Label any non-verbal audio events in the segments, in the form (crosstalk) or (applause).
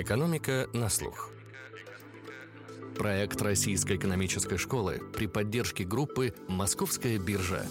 Экономика на слух. Проект Российской экономической школы при поддержке группы «Московская биржа».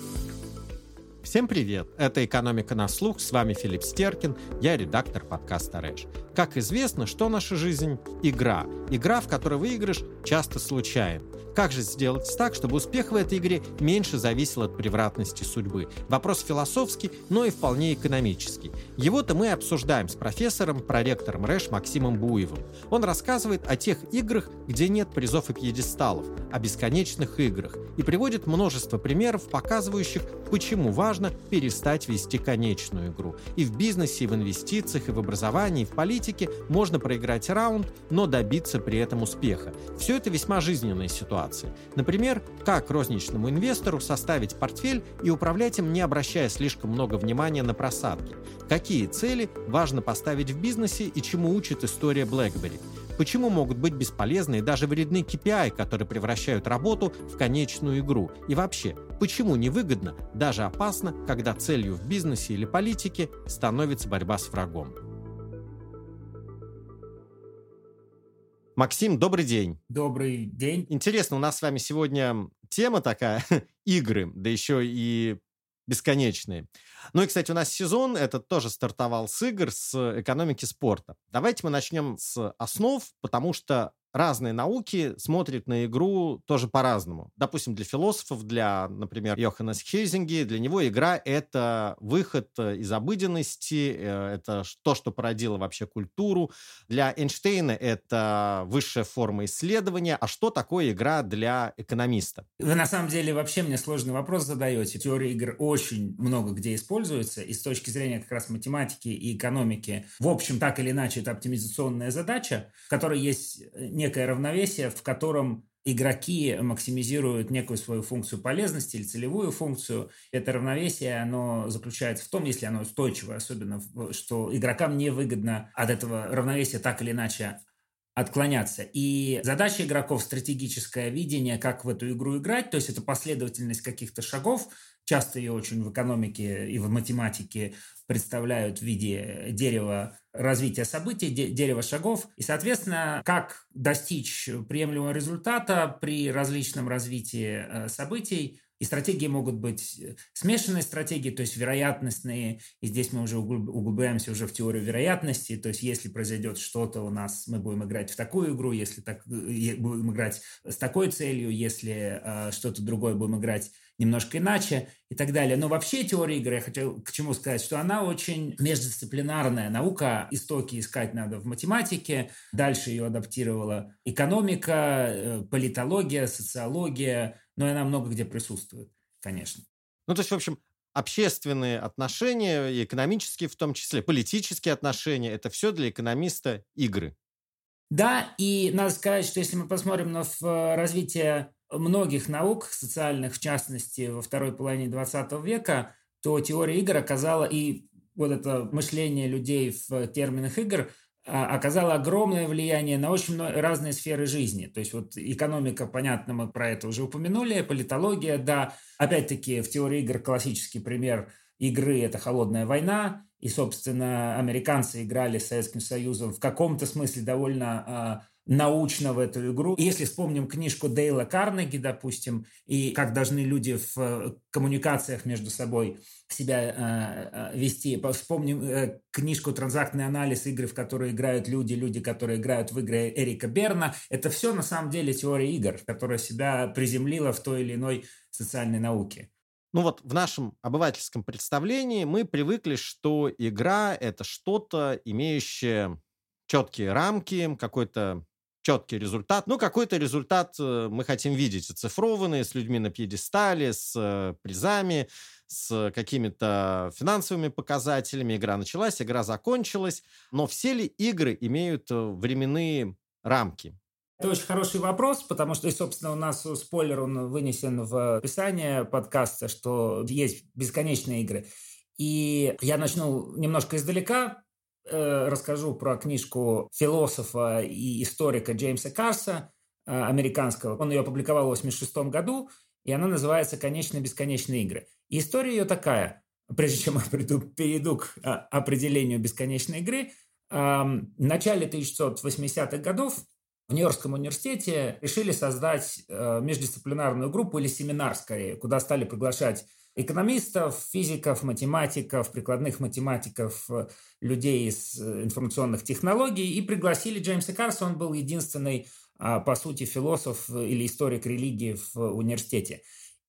Всем привет! Это «Экономика на слух», с вами Филипп Стеркин, я редактор подкаста «Рэш». Как известно, что наша жизнь – игра. Игра, в которой выигрыш часто случайен. Как же сделать так, чтобы успех в этой игре меньше зависел от превратности судьбы? Вопрос философский, но и вполне экономический. Его-то мы обсуждаем с профессором, проректором РЭШ Максимом Буевым. Он рассказывает о тех играх, где нет призов и пьедесталов, о бесконечных играх, и приводит множество примеров, показывающих, почему важно важно перестать вести конечную игру. И в бизнесе, и в инвестициях, и в образовании, и в политике можно проиграть раунд, но добиться при этом успеха. Все это весьма жизненные ситуации. Например, как розничному инвестору составить портфель и управлять им, не обращая слишком много внимания на просадки. Какие цели важно поставить в бизнесе и чему учит история BlackBerry. Почему могут быть бесполезны и даже вредны KPI, которые превращают работу в конечную игру? И вообще, почему невыгодно, даже опасно, когда целью в бизнесе или политике становится борьба с врагом? Максим, добрый день. Добрый день. Интересно, у нас с вами сегодня тема такая, (laughs) игры, да еще и бесконечные. Ну и, кстати, у нас сезон этот тоже стартовал с игр, с экономики спорта. Давайте мы начнем с основ, потому что разные науки смотрят на игру тоже по-разному. Допустим, для философов, для, например, Йоханнес Хейзинги, для него игра — это выход э, из обыденности, э, это то, что породило вообще культуру. Для Эйнштейна это высшая форма исследования. А что такое игра для экономиста? Вы на самом деле вообще мне сложный вопрос задаете. Теория игр очень много где используется, и с точки зрения как раз математики и экономики, в общем, так или иначе, это оптимизационная задача, в которой есть э, некое равновесие, в котором игроки максимизируют некую свою функцию полезности или целевую функцию. Это равновесие, оно заключается в том, если оно устойчивое, особенно, что игрокам невыгодно от этого равновесия так или иначе отклоняться. И задача игроков – стратегическое видение, как в эту игру играть, то есть это последовательность каких-то шагов, часто ее очень в экономике и в математике представляют в виде дерева развития событий, дерева шагов. И, соответственно, как достичь приемлемого результата при различном развитии э, событий, и стратегии могут быть э, смешанные стратегии, то есть вероятностные. И здесь мы уже углубляемся уже в теорию вероятности. То есть если произойдет что-то у нас, мы будем играть в такую игру, если так, э, будем играть с такой целью, если э, что-то другое будем играть немножко иначе и так далее. Но вообще теория игры, я хотел к чему сказать, что она очень междисциплинарная наука. Истоки искать надо в математике, дальше ее адаптировала экономика, э, политология, социология, но она много где присутствует, конечно. Ну, то есть, в общем, общественные отношения, и экономические в том числе, политические отношения, это все для экономиста игры. Да, и надо сказать, что если мы посмотрим на развитие многих наук социальных, в частности, во второй половине 20 века, то теория игр оказала и вот это мышление людей в терминах игр а, оказало огромное влияние на очень разные сферы жизни. То есть вот экономика, понятно, мы про это уже упомянули, политология, да. Опять-таки в теории игр классический пример игры – это холодная война, и, собственно, американцы играли с Советским Союзом в каком-то смысле довольно а, научно в эту игру. Если вспомним книжку Дейла Карнеги, допустим, и как должны люди в э, коммуникациях между собой себя э, э, вести. Вспомним э, книжку «Транзактный анализ игры», в которой играют люди, люди, которые играют в игры Эрика Берна. Это все на самом деле теория игр, которая себя приземлила в той или иной социальной науке. Ну вот в нашем обывательском представлении мы привыкли, что игра — это что-то, имеющее четкие рамки, какой-то четкий результат. Ну, какой-то результат э, мы хотим видеть оцифрованный, с людьми на пьедестале, с э, призами, с какими-то финансовыми показателями. Игра началась, игра закончилась. Но все ли игры имеют э, временные рамки? Это очень хороший вопрос, потому что, собственно, у нас спойлер, он вынесен в описание подкаста, что есть бесконечные игры. И я начну немножко издалека, расскажу про книжку философа и историка Джеймса Карса, э, американского. Он ее опубликовал в 1986 году, и она называется «Конечные бесконечные игры». И история ее такая. Прежде чем я (laughs) приду, перейду к а, определению бесконечной игры, в начале 1980-х годов в Нью-Йоркском университете решили создать э, междисциплинарную группу или семинар скорее, куда стали приглашать экономистов, физиков, математиков, прикладных математиков, э, людей из э, информационных технологий и пригласили Джеймса Карса. Он был единственный, а, по сути, философ или историк религии в университете.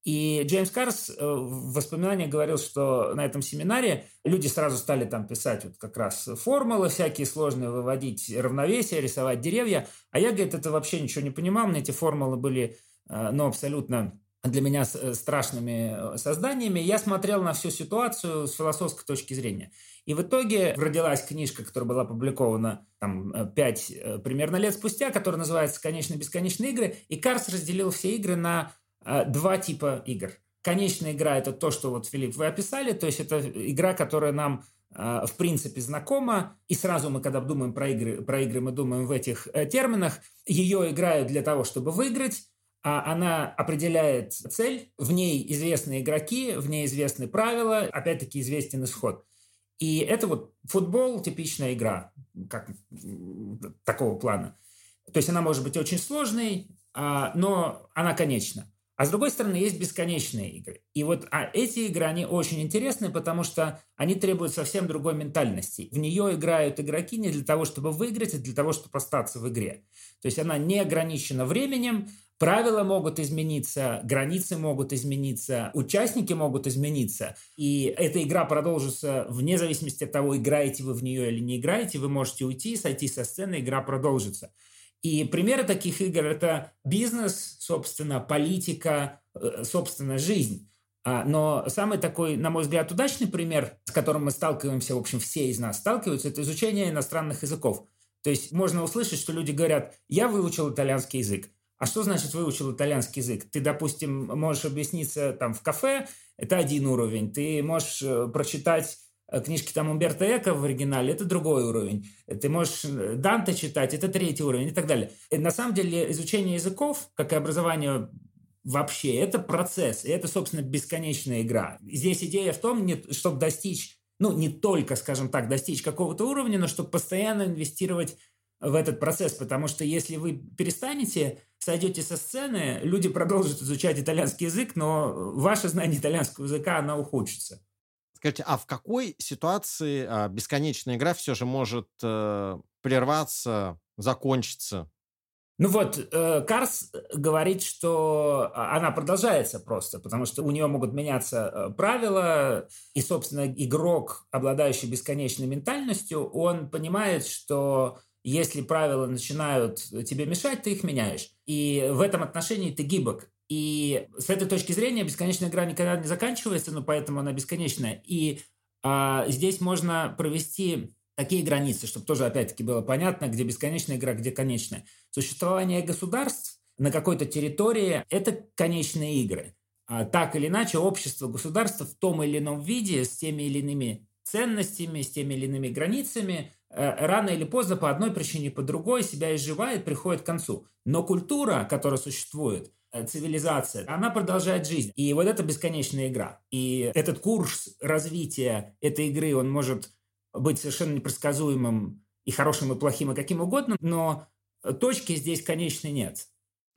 И Джеймс Карс э, в воспоминаниях говорил, что на этом семинаре люди сразу стали там писать вот как раз формулы всякие сложные, выводить равновесие, рисовать деревья. А я, говорит, это вообще ничего не понимал. Мне эти формулы были, э, ну, абсолютно для меня э, страшными созданиями. Я смотрел на всю ситуацию с философской точки зрения. И в итоге родилась книжка, которая была опубликована там, 5 примерно лет спустя, которая называется «Конечно-бесконечные игры». И Карс разделил все игры на два типа игр. Конечная игра – это то, что вот, Филипп, вы описали, то есть это игра, которая нам в принципе знакома, и сразу мы, когда думаем про игры, про игры мы думаем в этих э, терминах. Ее играют для того, чтобы выиграть, а она определяет цель, в ней известны игроки, в ней известны правила, опять-таки известен исход. И это вот футбол – типичная игра, как такого плана. То есть она может быть очень сложной, но она конечна. А с другой стороны, есть бесконечные игры. И вот а эти игры, они очень интересны, потому что они требуют совсем другой ментальности. В нее играют игроки не для того, чтобы выиграть, а для того, чтобы остаться в игре. То есть она не ограничена временем, правила могут измениться, границы могут измениться, участники могут измениться. И эта игра продолжится вне зависимости от того, играете вы в нее или не играете. Вы можете уйти, сойти со сцены, игра продолжится. И примеры таких игр – это бизнес, собственно, политика, э, собственно, жизнь. А, но самый такой, на мой взгляд, удачный пример, с которым мы сталкиваемся, в общем, все из нас сталкиваются, это изучение иностранных языков. То есть можно услышать, что люди говорят, я выучил итальянский язык. А что значит выучил итальянский язык? Ты, допустим, можешь объясниться там в кафе, это один уровень. Ты можешь э, прочитать Э, книжки там Умберто Эко в оригинале, это другой уровень. Ты можешь э, Данте читать, это третий уровень и так далее. И на самом деле изучение языков, как и образование вообще, это процесс, и это, собственно, бесконечная игра. Здесь идея в том, чтобы достичь, ну, не только, скажем так, достичь какого-то уровня, но чтобы постоянно инвестировать в этот процесс, потому что если вы перестанете, сойдете со сцены, люди продолжат изучать итальянский язык, но ваше знание итальянского языка, оно ухудшится. Скажите, а в какой ситуации а, бесконечная игра все же может э, прерваться, закончиться? Ну вот, э, Карс говорит, что а, она продолжается просто, потому что у нее могут меняться э, правила, и, собственно, игрок, обладающий бесконечной ментальностью, он понимает, что если правила начинают тебе мешать, ты их меняешь. И в этом отношении ты гибок. И с этой точки зрения бесконечная игра никогда не заканчивается, но поэтому она бесконечная. И а, здесь можно провести такие границы, чтобы тоже опять-таки было понятно, где бесконечная игра, где конечная. Существование государств на какой-то территории – это конечные игры. А, так или иначе, общество, государство в том или ином виде, с теми или иными ценностями, с теми или иными границами, э, рано или поздно по одной причине, по другой себя изживает, приходит к концу. Но культура, которая существует – Э, цивилизация, она продолжает жизнь. И вот это бесконечная игра. И этот курс развития этой игры, он может быть совершенно непредсказуемым и хорошим, и плохим, и каким угодно, но точки здесь конечной нет.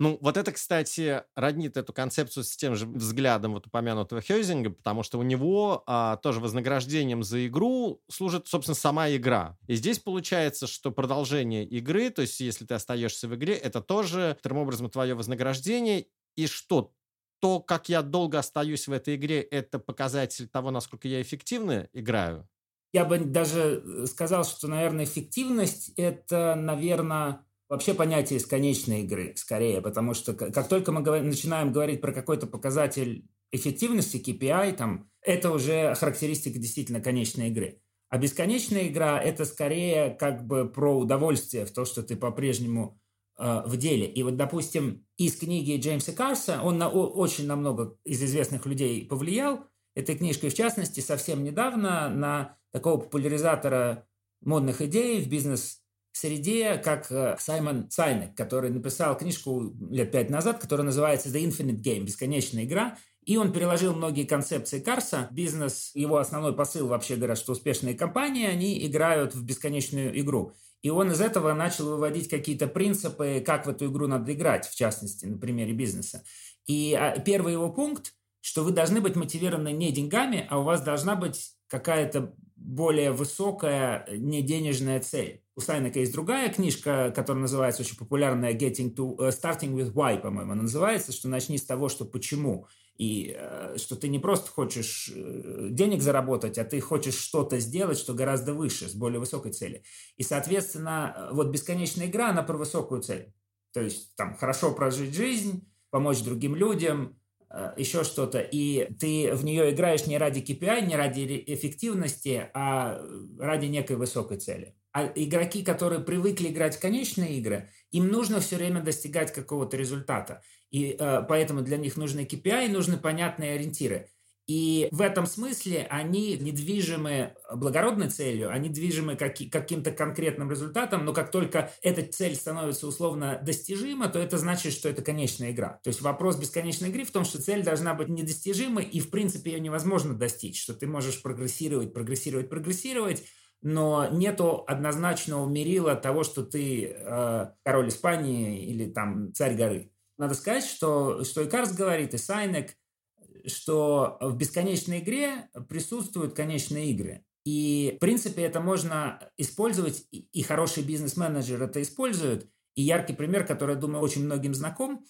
Ну, вот это, кстати, роднит эту концепцию с тем же взглядом вот упомянутого Хёйзинга, потому что у него а, тоже вознаграждением за игру служит, собственно, сама игра. И здесь получается, что продолжение игры, то есть если ты остаешься в игре, это тоже, таким образом, твое вознаграждение. И что? То, как я долго остаюсь в этой игре, это показатель того, насколько я эффективно играю? Я бы даже сказал, что, наверное, эффективность – это, наверное, вообще понятие бесконечной игры, скорее, потому что как только мы говорим, начинаем говорить про какой-то показатель эффективности, KPI, там, это уже характеристика действительно конечной игры. А бесконечная игра – это скорее как бы про удовольствие в то, что ты по-прежнему э, в деле. И вот, допустим, из книги Джеймса Карса, он на, очень на много из известных людей повлиял, этой книжкой, в частности, совсем недавно на такого популяризатора модных идей в бизнес среде, как э, Саймон Сайнек, который написал книжку лет пять назад, которая называется «The Infinite Game» – «Бесконечная игра». И он переложил многие концепции Карса. Бизнес, его основной посыл вообще говорят, что успешные компании, они играют в бесконечную игру. И он из этого начал выводить какие-то принципы, как в эту игру надо играть, в частности, на примере бизнеса. И а, первый его пункт, что вы должны быть мотивированы не деньгами, а у вас должна быть какая-то более высокая не денежная цель. У Сайнека есть другая книжка, которая называется очень популярная Getting to, uh, Starting with Why, по-моему, она называется, что начни с того, что почему. И uh, что ты не просто хочешь денег заработать, а ты хочешь что-то сделать, что гораздо выше, с более высокой цели. И, соответственно, вот бесконечная игра, она про высокую цель. То есть там хорошо прожить жизнь, помочь другим людям, Э, еще что-то, и ты в нее играешь не ради KPI, не ради эффективности, а ради некой высокой цели. А игроки, которые привыкли играть в конечные игры, им нужно все время достигать какого-то результата. И э, поэтому для них нужны KPI, нужны понятные ориентиры. И в этом смысле они недвижимы благородной целью, они движимы каки- каким-то конкретным результатом, но как только эта цель становится условно достижима, то это значит, что это конечная игра. То есть вопрос бесконечной игры в том, что цель должна быть недостижимой, и в принципе ее невозможно достичь, что ты можешь прогрессировать, прогрессировать, прогрессировать, но нету однозначного мерила того, что ты э, король Испании или там царь горы. Надо сказать, что, что и Карс говорит, и Сайнек – что в бесконечной игре присутствуют конечные игры. И, в принципе, это можно использовать, и хороший бизнес-менеджер это использует. И яркий пример, который, я думаю, очень многим знаком,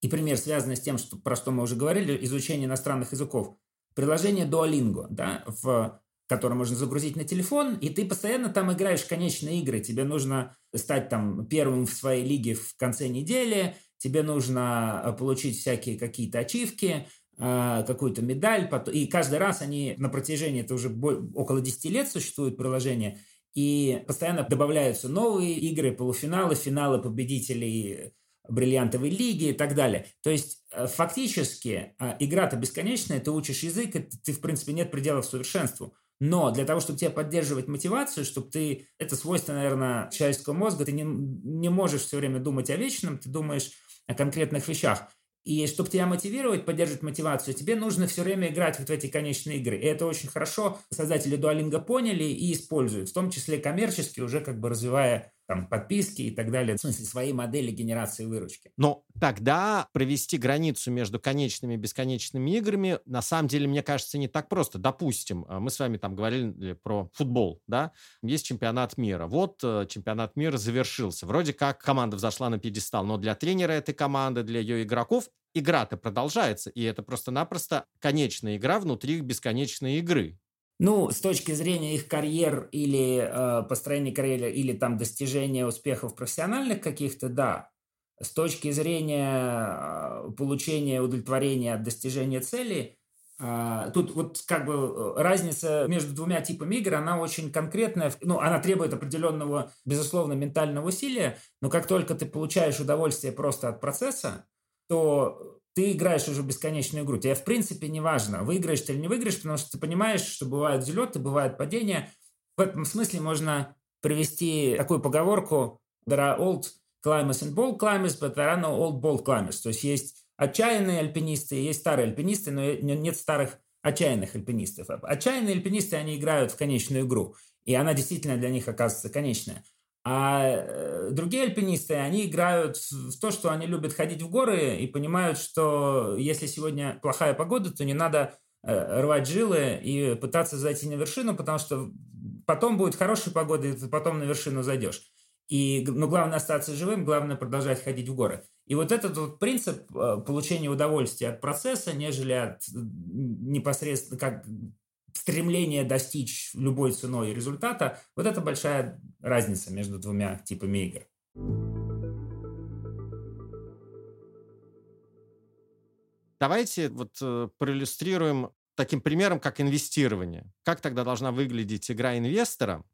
и пример, связанный с тем, что, про что мы уже говорили, изучение иностранных языков. Приложение Duolingo, да, в которое можно загрузить на телефон, и ты постоянно там играешь конечные игры. Тебе нужно стать там первым в своей лиге в конце недели, тебе нужно э, получить всякие какие-то ачивки, какую-то медаль, и каждый раз они на протяжении, это уже около 10 лет существует приложение, и постоянно добавляются новые игры, полуфиналы, финалы победителей бриллиантовой лиги и так далее. То есть э, фактически а, игра-то бесконечная, ты учишь язык, и ты, в принципе, нет пределов совершенству. Но для того, чтобы тебе поддерживать мотивацию, чтобы ты... Это свойство, наверное, человеческого мозга. Ты не, не можешь все время думать о вечном, ты думаешь о конкретных вещах. И чтобы тебя мотивировать, поддерживать мотивацию, тебе нужно все время играть вот в эти конечные игры. И это очень хорошо создатели дуалинга поняли и используют, в том числе коммерчески, уже как бы развивая там, подписки и так далее, в смысле свои модели генерации выручки. Но тогда провести границу между конечными и бесконечными играми, на самом деле, мне кажется, не так просто. Допустим, э, мы с вами там говорили про футбол, да, есть чемпионат мира. Вот э, чемпионат мира завершился. Вроде как команда взошла на пьедестал, но для тренера этой команды, для ее игроков игра-то продолжается, и это просто-напросто конечная игра внутри бесконечной игры. Ну, с точки зрения их карьер или э, построения карьеры, или там достижения успехов профессиональных каких-то, да. С точки зрения э, получения удовлетворения от достижения цели, э, тут вот как бы э, разница между двумя типами игр, она очень конкретная, ну, она требует определенного, безусловно, ментального усилия, но как только ты получаешь удовольствие просто от процесса, то ты играешь уже бесконечную игру. Тебе, в принципе, не важно, выиграешь ты или не выиграешь, потому что ты понимаешь, что бывают взлеты, бывают падения. В этом смысле можно привести такую поговорку «There are old climbers and bold climbers, but there are no old bold climbers». То есть есть отчаянные альпинисты, есть старые альпинисты, но нет старых отчаянных альпинистов. Отчаянные альпинисты, они играют в конечную игру, и она действительно для них оказывается конечная. А э, другие альпинисты, они играют в то, что они любят ходить в горы и понимают, что если сегодня плохая погода, то не надо э, рвать жилы и пытаться зайти на вершину, потому что потом будет хорошая погода, и ты потом на вершину зайдешь. И, но главное остаться живым, главное продолжать ходить в горы. И вот этот вот принцип э, получения удовольствия от процесса, нежели от непосредственно как стремление достичь любой ценой результата, вот это большая разница между двумя типами игр. Давайте вот э, проиллюстрируем таким примером, как инвестирование. Как тогда должна выглядеть игра инвестора?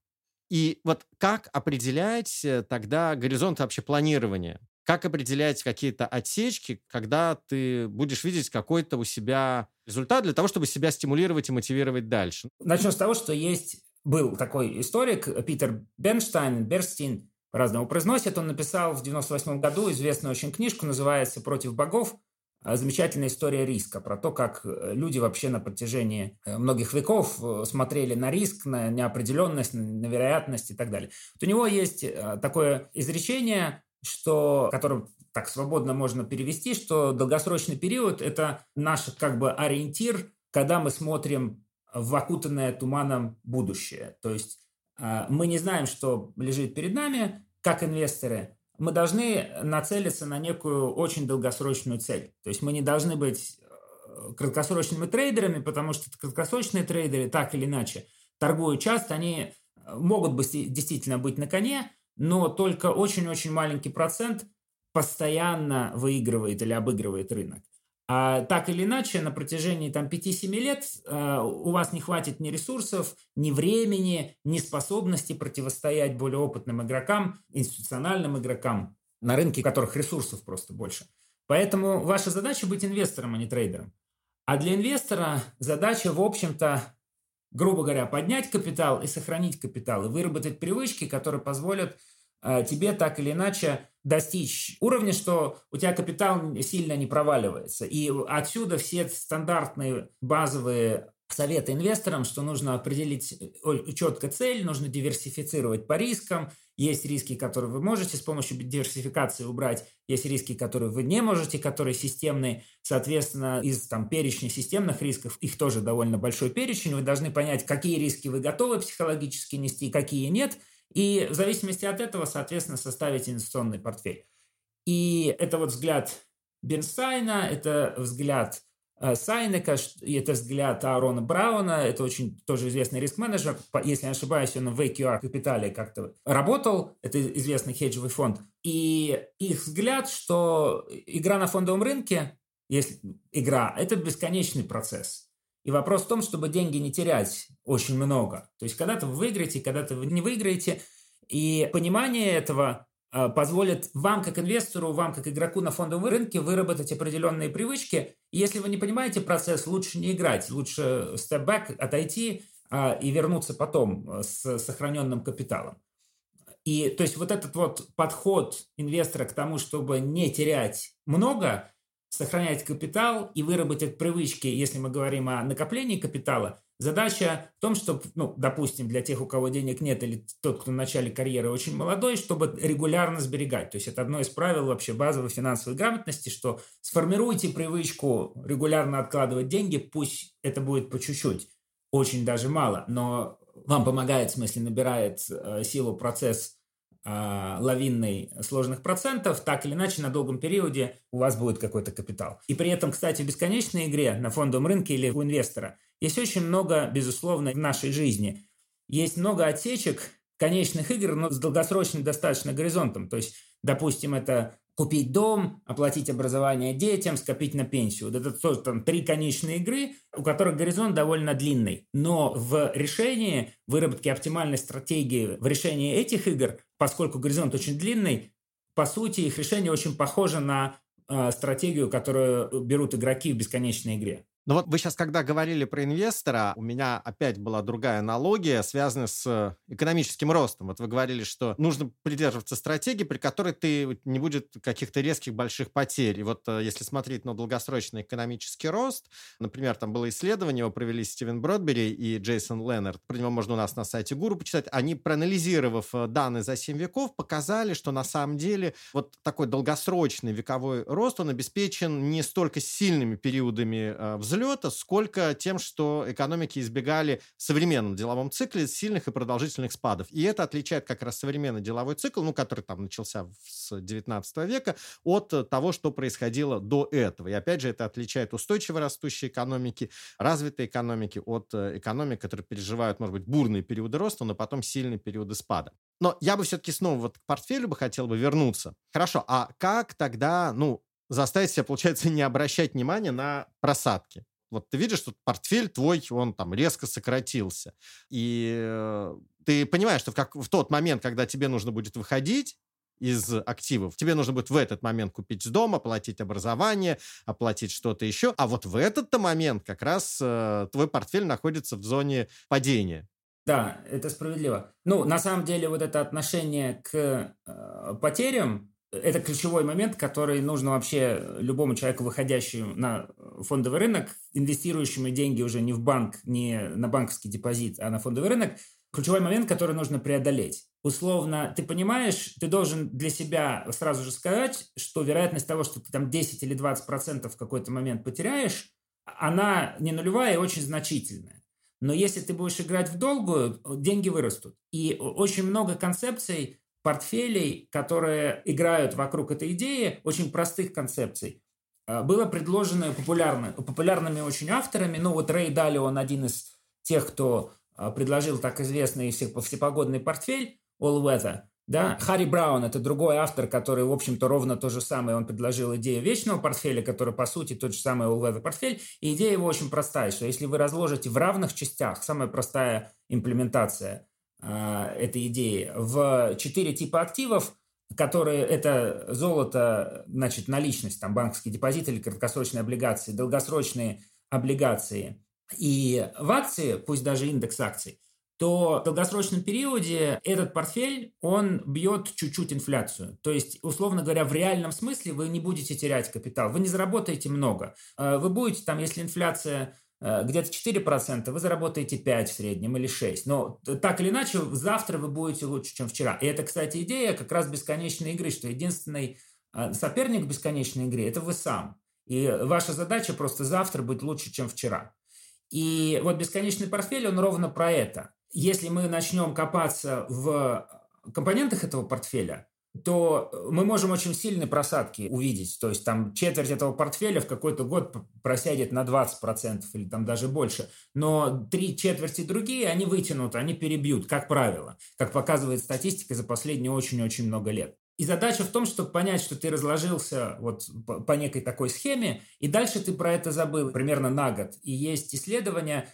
И вот как определять э, тогда горизонт вообще планирования? Как определять какие-то отсечки, когда ты будешь видеть какой-то у себя результат для того, чтобы себя стимулировать и мотивировать дальше? Начнем с того, что есть был такой историк Питер Бернштайн, Берстин, по-разному произносит. Он написал в 98 году известную очень книжку, называется «Против богов». а, замечательная история риска, про то, как э, люди вообще на протяжении э, многих веков э, смотрели на риск, на неопределенность, на вероятность и так далее. Вот у него есть такое изречение, что, которое так свободно можно перевести, что долгосрочный период – это наш как бы ориентир, когда мы смотрим в окутанное туманом будущее. То есть мы не знаем, что лежит перед нами, как инвесторы, мы должны нацелиться на некую очень долгосрочную цель. То есть мы не должны быть э, краткосрочными трейдерами, потому что краткосрочные трейдеры так или иначе торгуют часто, они э, могут быть, действительно быть на коне, но только очень-очень маленький процент постоянно выигрывает или обыгрывает рынок. А так или иначе, на протяжении там, 5-7 лет э, у вас не хватит ни ресурсов, ни времени, ни способности противостоять более опытным игрокам, институциональным игрокам, на рынке которых ресурсов просто больше. Поэтому ваша задача быть инвестором, а не трейдером. А для инвестора задача, в общем-то, грубо говоря, поднять капитал и сохранить капитал, и выработать привычки, которые позволят тебе так или иначе достичь уровня, что у тебя капитал сильно не проваливается. И отсюда все стандартные базовые советы инвесторам, что нужно определить четко цель, нужно диверсифицировать по рискам. Есть риски, которые вы можете с помощью диверсификации убрать, есть риски, которые вы не можете, которые системные. Соответственно, из там, перечня системных рисков, их тоже довольно большой перечень, вы должны понять, какие риски вы готовы психологически нести, какие нет – и в зависимости от этого, соответственно, составить инвестиционный портфель. И это вот взгляд Бенстайна, это взгляд э, Сайнека, это взгляд Аарона Брауна, это очень тоже известный риск-менеджер, если не ошибаюсь, он в AQR Капитале как-то работал, это известный хеджевый фонд, и их взгляд, что игра на фондовом рынке, если игра, это бесконечный процесс. И вопрос в том, чтобы деньги не терять очень много. То есть когда-то вы выиграете, когда-то вы не выиграете. И понимание этого а, позволит вам, как инвестору, вам, как игроку на фондовом рынке, выработать определенные привычки. И если вы не понимаете процесс, лучше не играть, лучше back, отойти а, и вернуться потом а, с сохраненным капиталом. И то есть вот этот вот подход инвестора к тому, чтобы не терять много, сохранять капитал и выработать привычки, если мы говорим о накоплении капитала, задача в том, чтобы, ну, допустим, для тех, у кого денег нет, или тот, кто в начале карьеры очень молодой, чтобы регулярно сберегать. То есть это одно из правил вообще базовой финансовой грамотности, что сформируйте привычку регулярно откладывать деньги, пусть это будет по чуть-чуть, очень даже мало, но вам помогает, в смысле, набирает э, силу процесс лавинной сложных процентов, так или иначе на долгом периоде у вас будет какой-то капитал. И при этом, кстати, в бесконечной игре на фондовом рынке или у инвестора есть очень много, безусловно, в нашей жизни. Есть много отсечек конечных игр, но с долгосрочным достаточно горизонтом. То есть, допустим, это купить дом, оплатить образование детям, скопить на пенсию. Вот это тоже там три конечные игры, у которых горизонт довольно длинный. Но в решении выработки оптимальной стратегии в решении этих игр, поскольку горизонт очень длинный, по сути, их решение очень похоже на э, стратегию, которую берут игроки в бесконечной игре. Ну вот вы сейчас, когда говорили про инвестора, у меня опять была другая аналогия, связанная с экономическим ростом. Вот вы говорили, что нужно придерживаться стратегии, при которой ты не будет каких-то резких больших потерь. И вот э, если смотреть на долгосрочный экономический рост, например, там было исследование, его провели Стивен Бродбери и Джейсон Леннард, про него можно у нас на сайте Гуру почитать, они, проанализировав э, данные за 7 веков, показали, что на самом деле вот такой долгосрочный вековой рост, он обеспечен не столько сильными периодами э, взлета, сколько тем, что экономики избегали в современном деловом цикле сильных и продолжительных спадов. И это отличает как раз современный деловой цикл, ну, который там начался с 19 века, от того, что происходило до этого. И опять же, это отличает устойчиво растущие экономики, развитые экономики от э, экономик, которые переживают, может быть, бурные периоды роста, но потом сильные периоды спада. Но я бы все-таки снова вот к портфелю бы хотел бы вернуться. Хорошо, а как тогда, ну, заставить себя, получается, не обращать внимания на просадки. Вот ты видишь, что портфель твой, он там резко сократился. И э, ты понимаешь, что как, в тот момент, когда тебе нужно будет выходить из активов, тебе нужно будет в этот момент купить дом, оплатить образование, оплатить что-то еще. А вот в этот-то момент как раз э, твой портфель находится в зоне падения. Да, это справедливо. Ну, на самом деле, вот это отношение к э, потерям, это ключевой момент, который нужно вообще любому человеку, выходящему на фондовый рынок, инвестирующему деньги уже не в банк, не на банковский депозит, а на фондовый рынок, ключевой момент, который нужно преодолеть. Условно, ты понимаешь, ты должен для себя сразу же сказать, что вероятность того, что ты там 10 или 20 процентов в какой-то момент потеряешь, она не нулевая и очень значительная. Но если ты будешь играть в долгую, деньги вырастут. И очень много концепций портфелей, которые играют вокруг этой идеи, очень простых концепций, а, было предложено популярно, популярными очень авторами. Ну, вот Рэй Дали, он один из тех, кто а, предложил так известный всепогодный портфель All Weather. Да? Харри Браун – это другой автор, который, в общем-то, ровно то же самое. Он предложил идею вечного портфеля, который, по сути, тот же самый All Weather портфель. И идея его очень простая, что если вы разложите в равных частях, самая простая имплементация – этой идеи в четыре типа активов, которые это золото, значит, наличность, там банковский депозит или краткосрочные облигации, долгосрочные облигации и в акции, пусть даже индекс акций, то в долгосрочном периоде этот портфель, он бьет чуть-чуть инфляцию. То есть, условно говоря, в реальном смысле вы не будете терять капитал, вы не заработаете много. А вы будете там, если инфляция где-то 4%, вы заработаете 5 в среднем или 6. Но так или иначе, завтра вы будете лучше, чем вчера. И это, кстати, идея как раз бесконечной игры, что единственный э, соперник бесконечной игры – это вы сам. И ваша задача просто завтра быть лучше, чем вчера. И вот бесконечный портфель, он ровно про это. Если мы начнем копаться в компонентах этого портфеля, то мы можем очень сильные просадки увидеть. То есть там четверть этого портфеля в какой-то год просядет на 20% или там даже больше. Но три четверти другие, они вытянут, они перебьют, как правило, как показывает статистика за последние очень-очень много лет. И задача в том, чтобы понять, что ты разложился вот по, по некой такой схеме, и дальше ты про это забыл примерно на год. И есть исследования,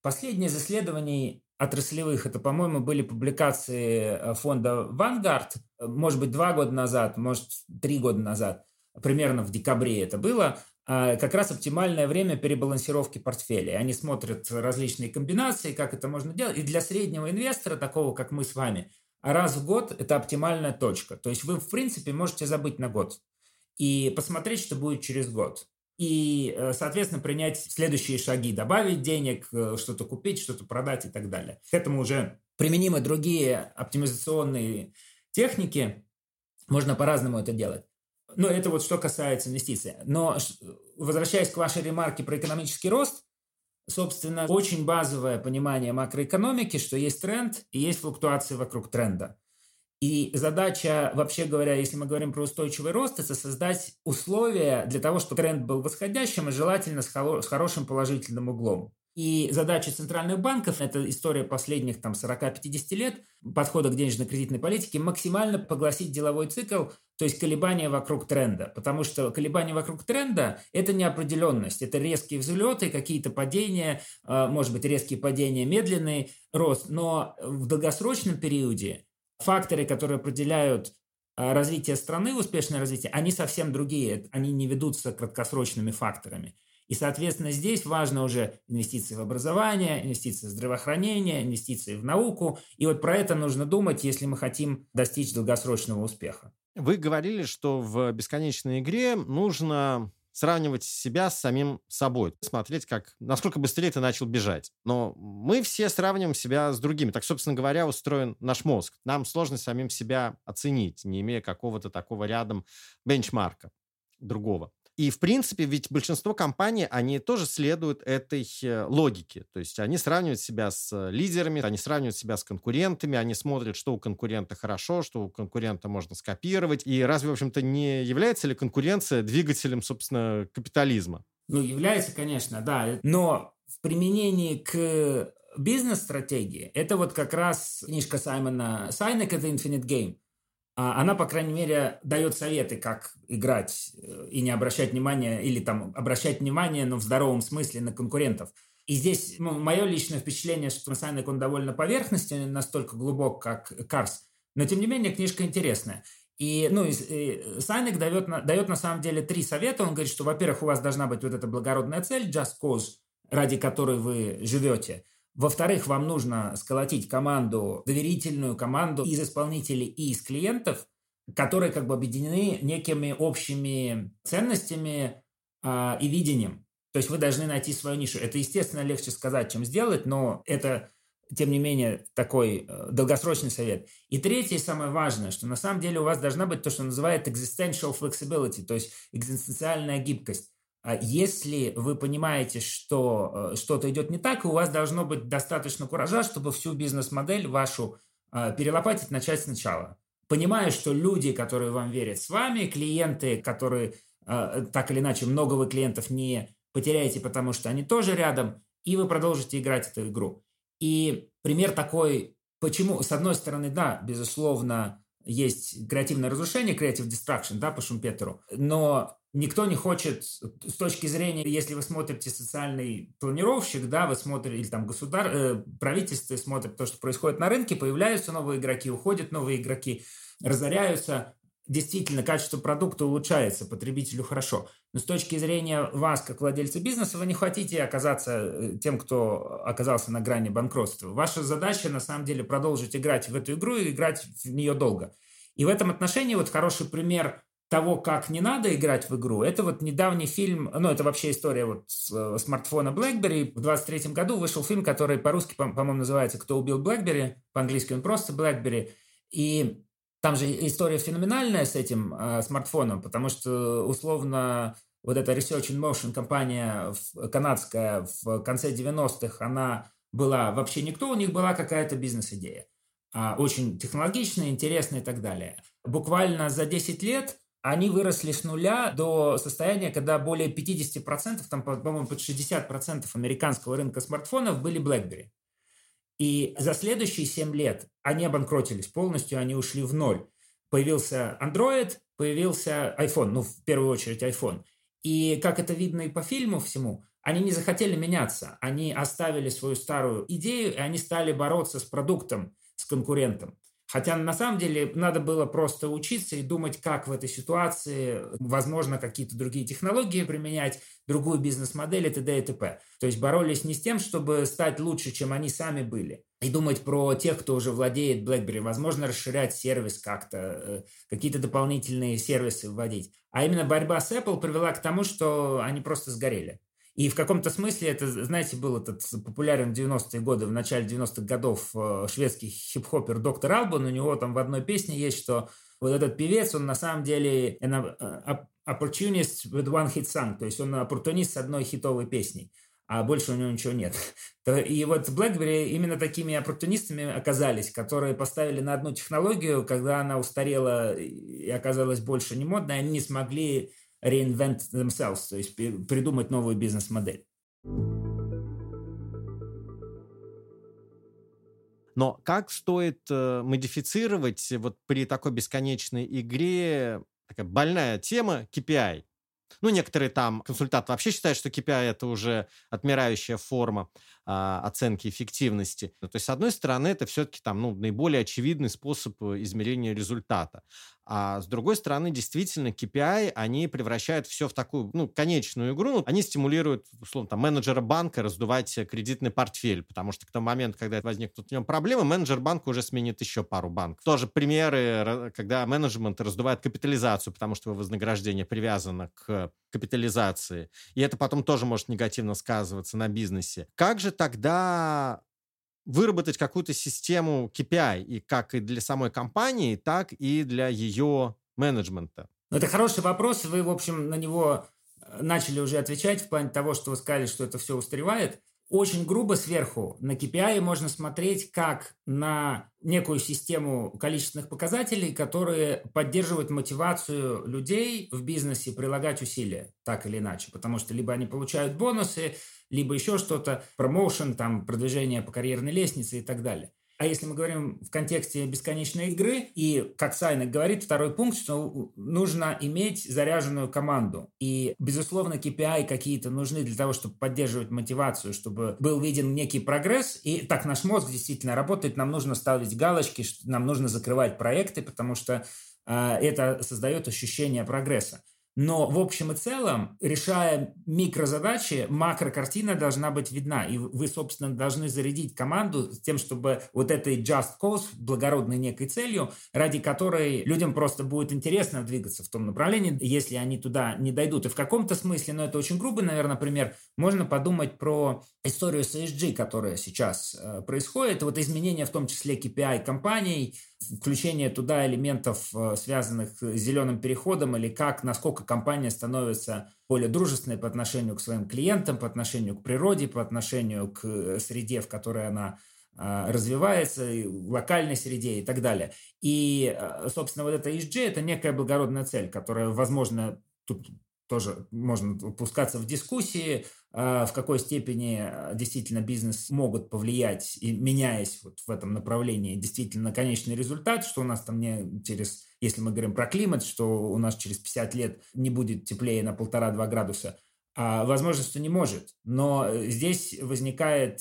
последнее из исследований отраслевых, это, по-моему, были публикации э, фонда Vanguard, может быть, два года назад, может, три года назад, примерно в декабре это было, а, как раз оптимальное время перебалансировки портфеля. Они смотрят различные комбинации, как это можно делать. И для среднего инвестора, такого как мы с вами, раз в год это оптимальная точка. То есть вы, в принципе, можете забыть на год и посмотреть, что будет через год и, э, соответственно, принять следующие шаги, добавить денег, э, что-то купить, что-то продать и так далее. К этому уже применимы другие оптимизационные техники, можно по-разному это делать. Но это вот что касается инвестиций. Но возвращаясь к вашей ремарке про экономический рост, собственно, очень базовое понимание макроэкономики, что есть тренд и есть флуктуации вокруг тренда. И задача, вообще говоря, если мы говорим про устойчивый рост, это создать условия для того, чтобы тренд был восходящим и желательно с, хорошим положительным углом. И задача центральных банков, это история последних там, 40-50 лет, подхода к денежно-кредитной политике, максимально погласить деловой цикл, то есть колебания вокруг тренда. Потому что колебания вокруг тренда – это неопределенность, это резкие взлеты, какие-то падения, а, может быть, резкие падения, медленный рост. Но в долгосрочном периоде факторы, которые определяют а, развитие страны, успешное развитие, они совсем другие, они не ведутся краткосрочными факторами. И, соответственно, здесь важно уже инвестиции в образование, инвестиции в здравоохранение, инвестиции в науку. И вот про это нужно думать, если мы хотим достичь долгосрочного успеха. Вы говорили, что в бесконечной игре нужно сравнивать себя с самим собой, смотреть, как, насколько быстрее ты начал бежать. Но мы все сравниваем себя с другими. Так, собственно говоря, устроен наш мозг. Нам сложно самим себя оценить, не имея какого-то такого рядом бенчмарка другого. И, в принципе, ведь большинство компаний, они тоже следуют этой э, логике. То есть они сравнивают себя с э, лидерами, они сравнивают себя с конкурентами, они смотрят, что у конкурента хорошо, что у конкурента можно скопировать. И разве, в общем-то, не является ли конкуренция двигателем, собственно, капитализма? Ну, является, конечно, да. Но в применении к бизнес-стратегии, это вот как раз книжка Саймона Сайнек, это Infinite Game. А она, по крайней мере, дает советы, как играть э, и не обращать внимания, или там обращать внимание, но в здоровом смысле, на конкурентов. И здесь ну, мое личное впечатление, что Сайнек, он довольно поверхностен, настолько глубок, как Карс. Но, тем не менее, книжка интересная. И, ну, и, и Сайнек дает, дает на самом деле три совета. Он говорит, что, во-первых, у вас должна быть вот эта благородная цель, just cause, ради которой вы живете. Во-вторых, вам нужно сколотить команду, доверительную команду из исполнителей и из клиентов, которые как бы объединены некими общими ценностями э, и видением. То есть вы должны найти свою нишу. Это, естественно, легче сказать, чем сделать, но это, тем не менее, такой э, долгосрочный совет. И третье, самое важное, что на самом деле у вас должна быть то, что называют existential flexibility, то есть экзистенциальная гибкость. А если вы понимаете, что э, что-то идет не так, у вас должно быть достаточно куража, чтобы всю бизнес-модель вашу э, перелопатить, начать сначала. Понимая, что люди, которые вам верят с вами, клиенты, которые э, так или иначе много вы клиентов не потеряете, потому что они тоже рядом, и вы продолжите играть эту игру. И пример такой, почему, с одной стороны, да, безусловно, есть креативное разрушение, creative destruction, да, по Шумпетеру, но никто не хочет, с точки зрения, если вы смотрите социальный планировщик, да, вы смотрите, или там государ, э, правительство смотрит то, что происходит на рынке, появляются новые игроки, уходят новые игроки, разоряются, действительно качество продукта улучшается, потребителю хорошо. Но с точки зрения вас, как владельца бизнеса, вы не хотите оказаться э, тем, кто оказался на грани банкротства. Ваша задача, на самом деле, продолжить играть в эту игру и играть в нее долго. И в этом отношении вот хороший пример того, как не надо играть в игру, это вот недавний фильм, ну, это вообще история вот с, э, смартфона BlackBerry. В 23 году вышел фильм, который по-русски, по-моему, называется «Кто убил BlackBerry?», по-английски он просто BlackBerry. И там же история феноменальная с этим э, смартфоном, потому что условно вот эта Research in Motion компания канадская в конце 90-х, она была вообще никто, у них была какая-то бизнес-идея. А, очень технологичная, интересная и так далее. Буквально за 10 лет они выросли с нуля до состояния, когда более 50%, там, по-моему, под 60% американского рынка смартфонов были BlackBerry. И за следующие 7 лет они обанкротились полностью, они ушли в ноль. Появился Android, появился iPhone, ну, в первую очередь iPhone. И как это видно и по фильму всему, они не захотели меняться. Они оставили свою старую идею, и они стали бороться с продуктом, с конкурентом. Хотя на самом деле надо было просто учиться и думать, как в этой ситуации, возможно, какие-то другие технологии применять, другую бизнес-модель и т.д. и т.п. То есть боролись не с тем, чтобы стать лучше, чем они сами были, и думать про тех, кто уже владеет BlackBerry, возможно, расширять сервис как-то, э, какие-то дополнительные сервисы вводить. А именно борьба с Apple привела к тому, что они просто сгорели. И в каком-то смысле это, знаете, был этот популярен в 90-е годы, в начале 90-х годов э, шведский хип-хопер доктор Албан, у него там в одной песне есть, что вот этот певец, он на самом деле э, opportunist with one hit song, то есть он оппортунист с одной хитовой песней, а больше у него ничего нет. (laughs) И вот BlackBerry именно такими оппортунистами оказались, которые поставили на одну технологию, когда она устарела и оказалась больше не модной, они не смогли reinvent themselves, то есть придумать новую бизнес-модель. Но как стоит э, модифицировать вот при такой бесконечной игре такая больная тема KPI? Ну, некоторые там консультанты вообще считают, что KPI это уже отмирающая форма а, оценки эффективности. То есть, с одной стороны, это все-таки там, ну, наиболее очевидный способ э, измерения результата. А с другой стороны, действительно, KPI, они превращают все в такую, ну, конечную игру. Ну, они стимулируют, условно, там, менеджера банка раздувать кредитный портфель, потому что к тому моменту, когда возникнут в нем проблемы, менеджер банка уже сменит еще пару банков. Тоже примеры, когда менеджмент раздувает капитализацию, потому что его вознаграждение привязано к капитализации. И это потом тоже может негативно сказываться на бизнесе. Как же тогда выработать какую-то систему KPI, и как и для самой компании, так и для ее менеджмента? Ну, это хороший вопрос. Вы, в общем, на него э, начали уже отвечать в плане того, что вы сказали, что это все устаревает. Очень грубо сверху на KPI можно смотреть как на некую систему количественных показателей, которые поддерживают мотивацию людей в бизнесе прилагать усилия, так или иначе. Потому что либо они получают бонусы, либо еще что-то, промоушен, там, продвижение по карьерной лестнице и так далее. А если мы говорим в контексте бесконечной игры, и, как Сайнек говорит, второй пункт, что нужно иметь заряженную команду. И, безусловно, KPI какие-то нужны для того, чтобы поддерживать мотивацию, чтобы был виден некий прогресс. И так наш мозг действительно работает, нам нужно ставить галочки, нам нужно закрывать проекты, потому что э, это создает ощущение прогресса. Но в общем и целом, решая микрозадачи, макрокартина должна быть видна. И вы, собственно, должны зарядить команду с тем, чтобы вот этой just cause, благородной некой целью, ради которой людям просто будет интересно двигаться в том направлении, если они туда не дойдут. И в каком-то смысле, но это очень грубый, наверное, пример, можно подумать про историю с ESG, которая сейчас э, происходит. Вот изменения в том числе KPI компаний, включение туда элементов, э, связанных с зеленым переходом, или как, насколько компания становится более дружественной по отношению к своим клиентам, по отношению к природе, по отношению к э, среде, в которой она э, развивается, локальной среде и так далее. И, собственно, вот это ESG – это некая благородная цель, которая, возможно, тут тоже можно пускаться в дискуссии, в какой степени а, действительно бизнес могут повлиять, и меняясь вот в этом направлении, действительно на конечный результат, что у нас там не через, если мы говорим про климат, что у нас через 50 лет не будет теплее на полтора-два градуса, а возможно, что не может. Но э, здесь возникает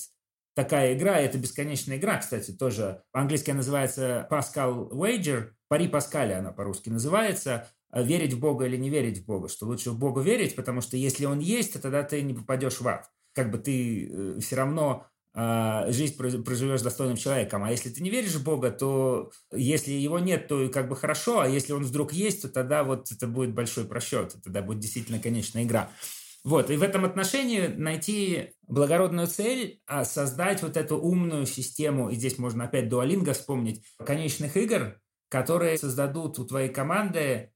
такая игра, это бесконечная игра, кстати, тоже по-английски называется Pascal Wager, пари Паскаля она по-русски называется, верить в Бога или не верить в Бога, что лучше в Бога верить, потому что если Он есть, то тогда ты не попадешь в ад. Как бы ты э, все равно э, жизнь проживешь достойным человеком. А если ты не веришь в Бога, то если его нет, то как бы хорошо, а если он вдруг есть, то тогда вот это будет большой просчет, тогда будет действительно конечная игра. Вот, и в этом отношении найти благородную цель, а создать вот эту умную систему, и здесь можно опять дуалинга вспомнить, конечных игр, которые создадут у твоей команды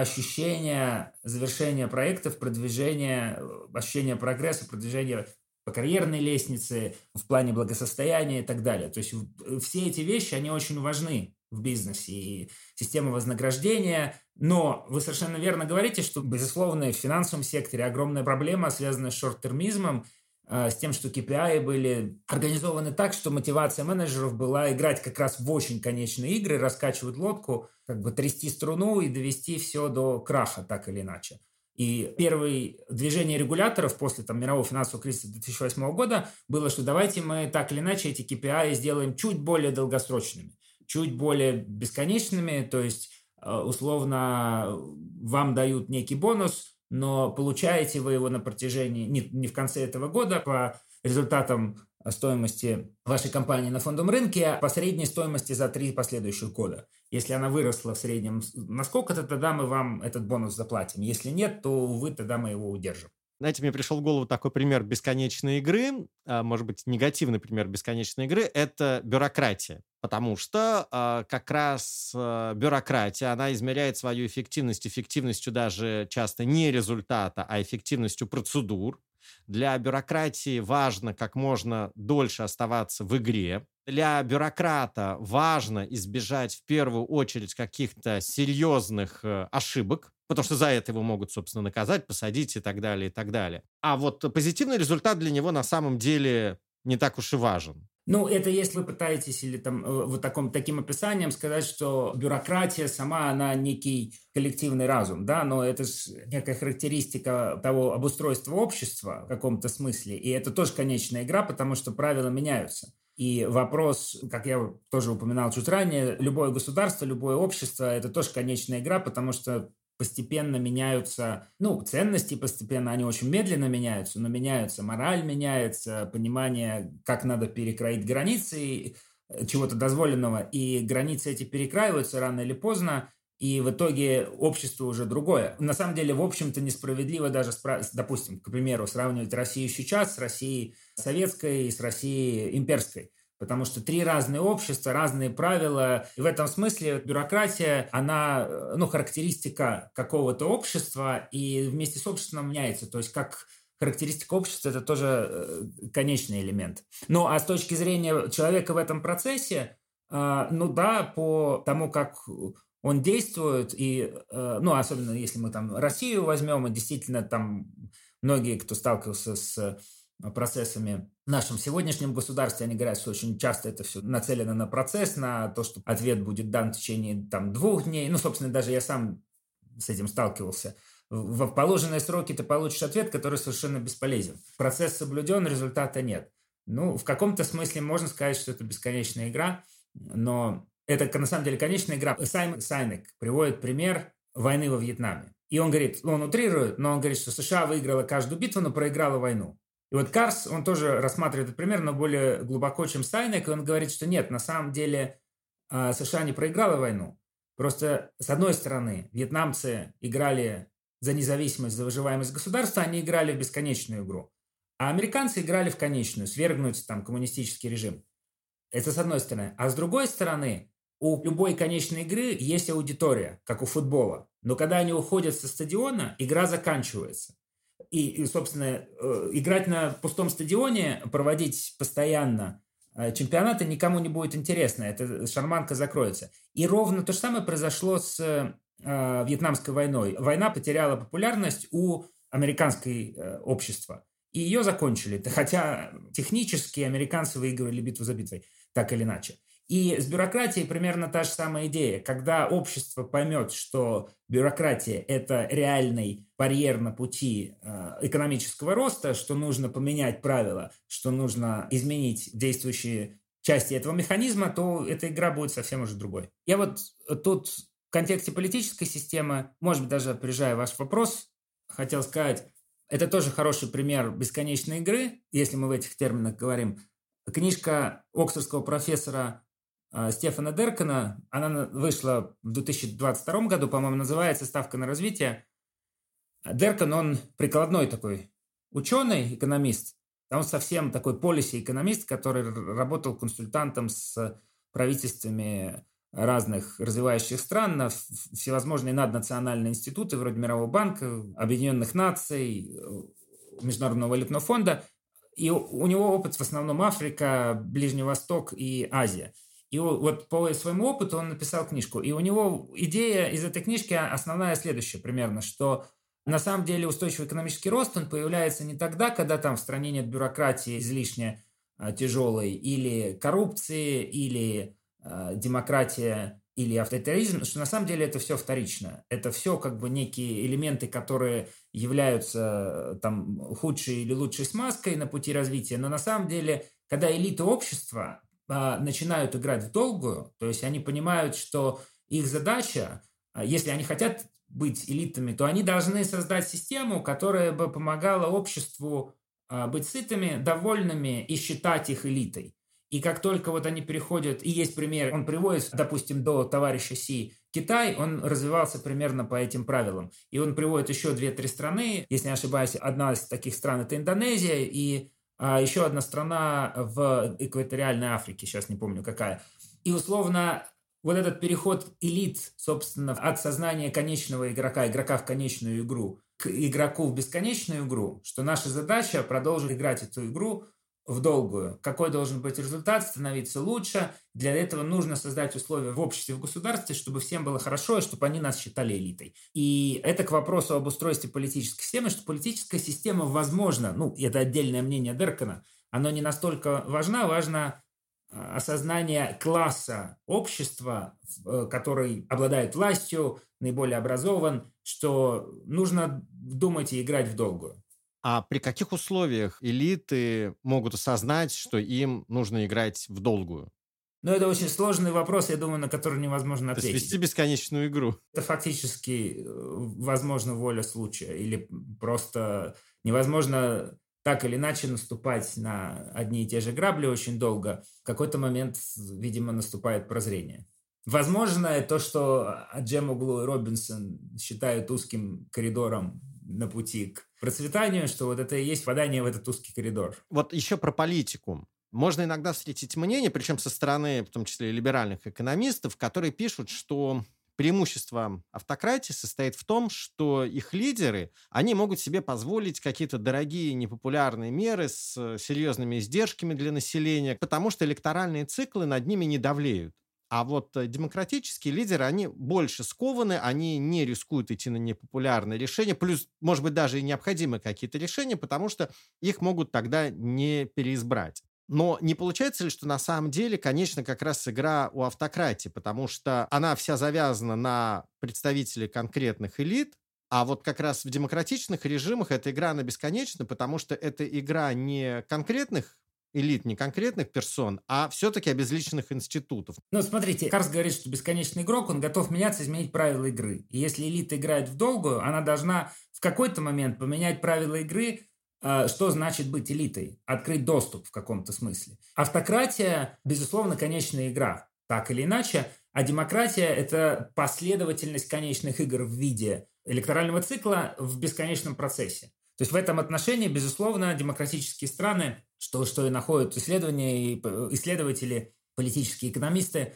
ощущение завершения проектов, продвижения, ощущение прогресса, продвижения по карьерной лестнице, в плане благосостояния и так далее. То есть все эти вещи, они очень важны в бизнесе и система вознаграждения. Но вы совершенно верно говорите, что, безусловно, в финансовом секторе огромная проблема, связанная с шорт-термизмом, с тем, что KPI были организованы так, что мотивация менеджеров была играть как раз в очень конечные игры, раскачивать лодку, как бы трясти струну и довести все до краха, так или иначе. И первое движение регуляторов после там, мирового финансового кризиса 2008 года было, что давайте мы так или иначе эти KPI сделаем чуть более долгосрочными, чуть более бесконечными, то есть а, условно вам дают некий бонус, но получаете вы его на протяжении, не, не в конце этого года, по результатам стоимости вашей компании на фондовом рынке, а по средней стоимости за три последующих года. Если она выросла в среднем на сколько-то, тогда мы вам этот бонус заплатим. Если нет, то, увы, тогда мы его удержим. Знаете, мне пришел в голову такой пример бесконечной игры, а, может быть, негативный пример бесконечной игры, это бюрократия. Потому что э, как раз э, бюрократия, она измеряет свою эффективность эффективностью даже часто не результата, а эффективностью процедур. Для бюрократии важно как можно дольше оставаться в игре. Для бюрократа важно избежать в первую очередь каких-то серьезных э, ошибок, потому что за это его могут, собственно, наказать, посадить и так далее, и так далее. А вот позитивный результат для него на самом деле не так уж и важен. Ну, это если вы пытаетесь или там э, вот таком, таким описанием сказать, что бюрократия сама, она некий коллективный разум, да, но это же некая характеристика того обустройства общества в каком-то смысле, и это тоже конечная игра, потому что правила меняются. И вопрос, как я тоже упоминал чуть ранее, любое государство, любое общество – это тоже конечная игра, потому что постепенно меняются, ну, ценности постепенно, они очень медленно меняются, но меняются, мораль меняется, понимание, как надо перекроить границы э, чего-то дозволенного, и границы эти перекраиваются рано или поздно, и в итоге общество уже другое. На самом деле, в общем-то, несправедливо даже, допустим, к примеру, сравнивать Россию сейчас с Россией советской и с Россией имперской. Потому что три разные общества, разные правила. И в этом смысле бюрократия, она, э, ну, характеристика какого-то общества, и вместе с обществом меняется. То есть как характеристика общества – это тоже э, конечный элемент. Ну, а с точки зрения человека в этом процессе, э, ну да, по тому, как он действует, и, ну, особенно если мы там Россию возьмем, и действительно там многие, кто сталкивался с процессами в нашем сегодняшнем государстве, они говорят, что очень часто это все нацелено на процесс, на то, что ответ будет дан в течение там, двух дней. Ну, собственно, даже я сам с этим сталкивался. В положенные сроки ты получишь ответ, который совершенно бесполезен. Процесс соблюден, результата нет. Ну, в каком-то смысле можно сказать, что это бесконечная игра, но это на самом деле конечная игра. Сайм Сайнек приводит пример войны во Вьетнаме. И он говорит, он утрирует, но он говорит, что США выиграла каждую битву, но проиграла войну. И вот Карс, он тоже рассматривает этот пример, но более глубоко, чем Стайнек, и он говорит, что нет, на самом деле а, США не проиграла войну. Просто, с одной стороны, вьетнамцы играли за независимость, за выживаемость государства, они играли в бесконечную игру. А американцы играли в конечную, свергнуть там коммунистический режим. Это с одной стороны. А с другой стороны, у любой конечной игры есть аудитория, как у футбола. Но когда они уходят со стадиона, игра заканчивается. И, и собственно, э, играть на пустом стадионе, проводить постоянно э, чемпионаты никому не будет интересно. Эта шарманка закроется. И ровно то же самое произошло с э, Вьетнамской войной. Война потеряла популярность у американской э, общества. И ее закончили. Хотя технически американцы выигрывали битву за битвой, так или иначе. И с бюрократией примерно та же самая идея. Когда общество поймет, что бюрократия – это реальный барьер на пути э, экономического роста, что нужно поменять правила, что нужно изменить действующие части этого механизма, то эта игра будет совсем уже другой. Я вот тут в контексте политической системы, может быть, даже опережая ваш вопрос, хотел сказать, это тоже хороший пример бесконечной игры, если мы в этих терминах говорим. Книжка оксфордского профессора а, Стефана Деркана. Она вышла в 2022 году, по-моему, называется «Ставка на развитие». Деркан, он прикладной такой ученый, экономист. Он совсем такой полиси-экономист, который работал консультантом с правительствами разных развивающих стран на всевозможные наднациональные институты, вроде Мирового банка, Объединенных Наций, Международного валютного фонда. И у него опыт в основном Африка, Ближний Восток и Азия – и вот по своему опыту он написал книжку. И у него идея из этой книжки основная следующая примерно, что на самом деле устойчивый экономический рост, он появляется не тогда, когда там в стране нет бюрократии излишне а, тяжелой, или коррупции, или а, демократия, или авторитаризм, что на самом деле это все вторично. Это все как бы некие элементы, которые являются там худшей или лучшей смазкой на пути развития, но на самом деле, когда элита общества начинают играть в долгую, то есть они понимают, что их задача, а, если они хотят быть элитами, то они должны создать систему, которая бы помогала обществу а, быть сытыми, довольными и считать их элитой. И как только вот они переходят, и есть пример, он приводит, допустим, до товарища Си Китай, он развивался примерно по этим правилам. И он приводит еще две-три страны, если не ошибаюсь, одна из таких стран это Индонезия, и а еще одна страна в экваториальной Африке, сейчас не помню какая. И условно вот этот переход элит, собственно, от сознания конечного игрока, игрока в конечную игру, к игроку в бесконечную игру, что наша задача продолжить играть эту игру в долгую. Какой должен быть результат, становиться лучше. Для этого нужно создать условия в обществе, в государстве, чтобы всем было хорошо, и чтобы они нас считали элитой. И это к вопросу об устройстве политической системы, что политическая система, возможно, ну, это отдельное мнение Деркана, оно не настолько важна, важно а, осознание класса общества, э, который обладает властью, наиболее образован, что нужно думать и играть в долгую. А при каких условиях элиты могут осознать, что им нужно играть в долгую? Ну, это очень сложный вопрос, я думаю, на который невозможно ответить. То есть вести бесконечную игру. (laughs) Это фактически, э, возможно, воля случая. Или просто невозможно так или иначе наступать на одни и те же грабли очень долго. В какой-то момент, видимо, наступает прозрение. Возможно, то, что Джемуглу и Робинсон считают узким коридором на пути к процветанию, что вот это и есть впадание в этот узкий коридор. Вот еще про политику. Можно иногда встретить мнение, причем со стороны, в том числе либеральных экономистов, которые пишут, что преимущество автократии состоит в том, что их лидеры, они могут себе позволить какие-то дорогие непопулярные меры с серьезными издержками для населения, потому что электоральные циклы над ними не давлеют. А вот э, демократические лидеры, они больше скованы, они не рискуют идти на непопулярные решения, плюс, может быть, даже и необходимы какие-то решения, потому что их могут тогда не переизбрать. Но не получается ли, что на самом деле, конечно, как раз игра у автократии, потому что она вся завязана на представителей конкретных элит, а вот как раз в демократичных режимах эта игра, она бесконечна, потому что это игра не конкретных элит не конкретных персон, а все-таки обезличенных институтов. Ну, смотрите, Карс говорит, что бесконечный игрок, он готов меняться, изменить правила игры. И если элита играет в долгую, она должна в какой-то момент поменять правила игры, э, что значит быть элитой? Открыть доступ в каком-то смысле. Автократия, безусловно, конечная игра, так или иначе. А демократия – это последовательность конечных игр в виде электорального цикла в бесконечном процессе. То есть в этом отношении, безусловно, демократические страны, что, что и находят исследования, и исследователи, политические экономисты,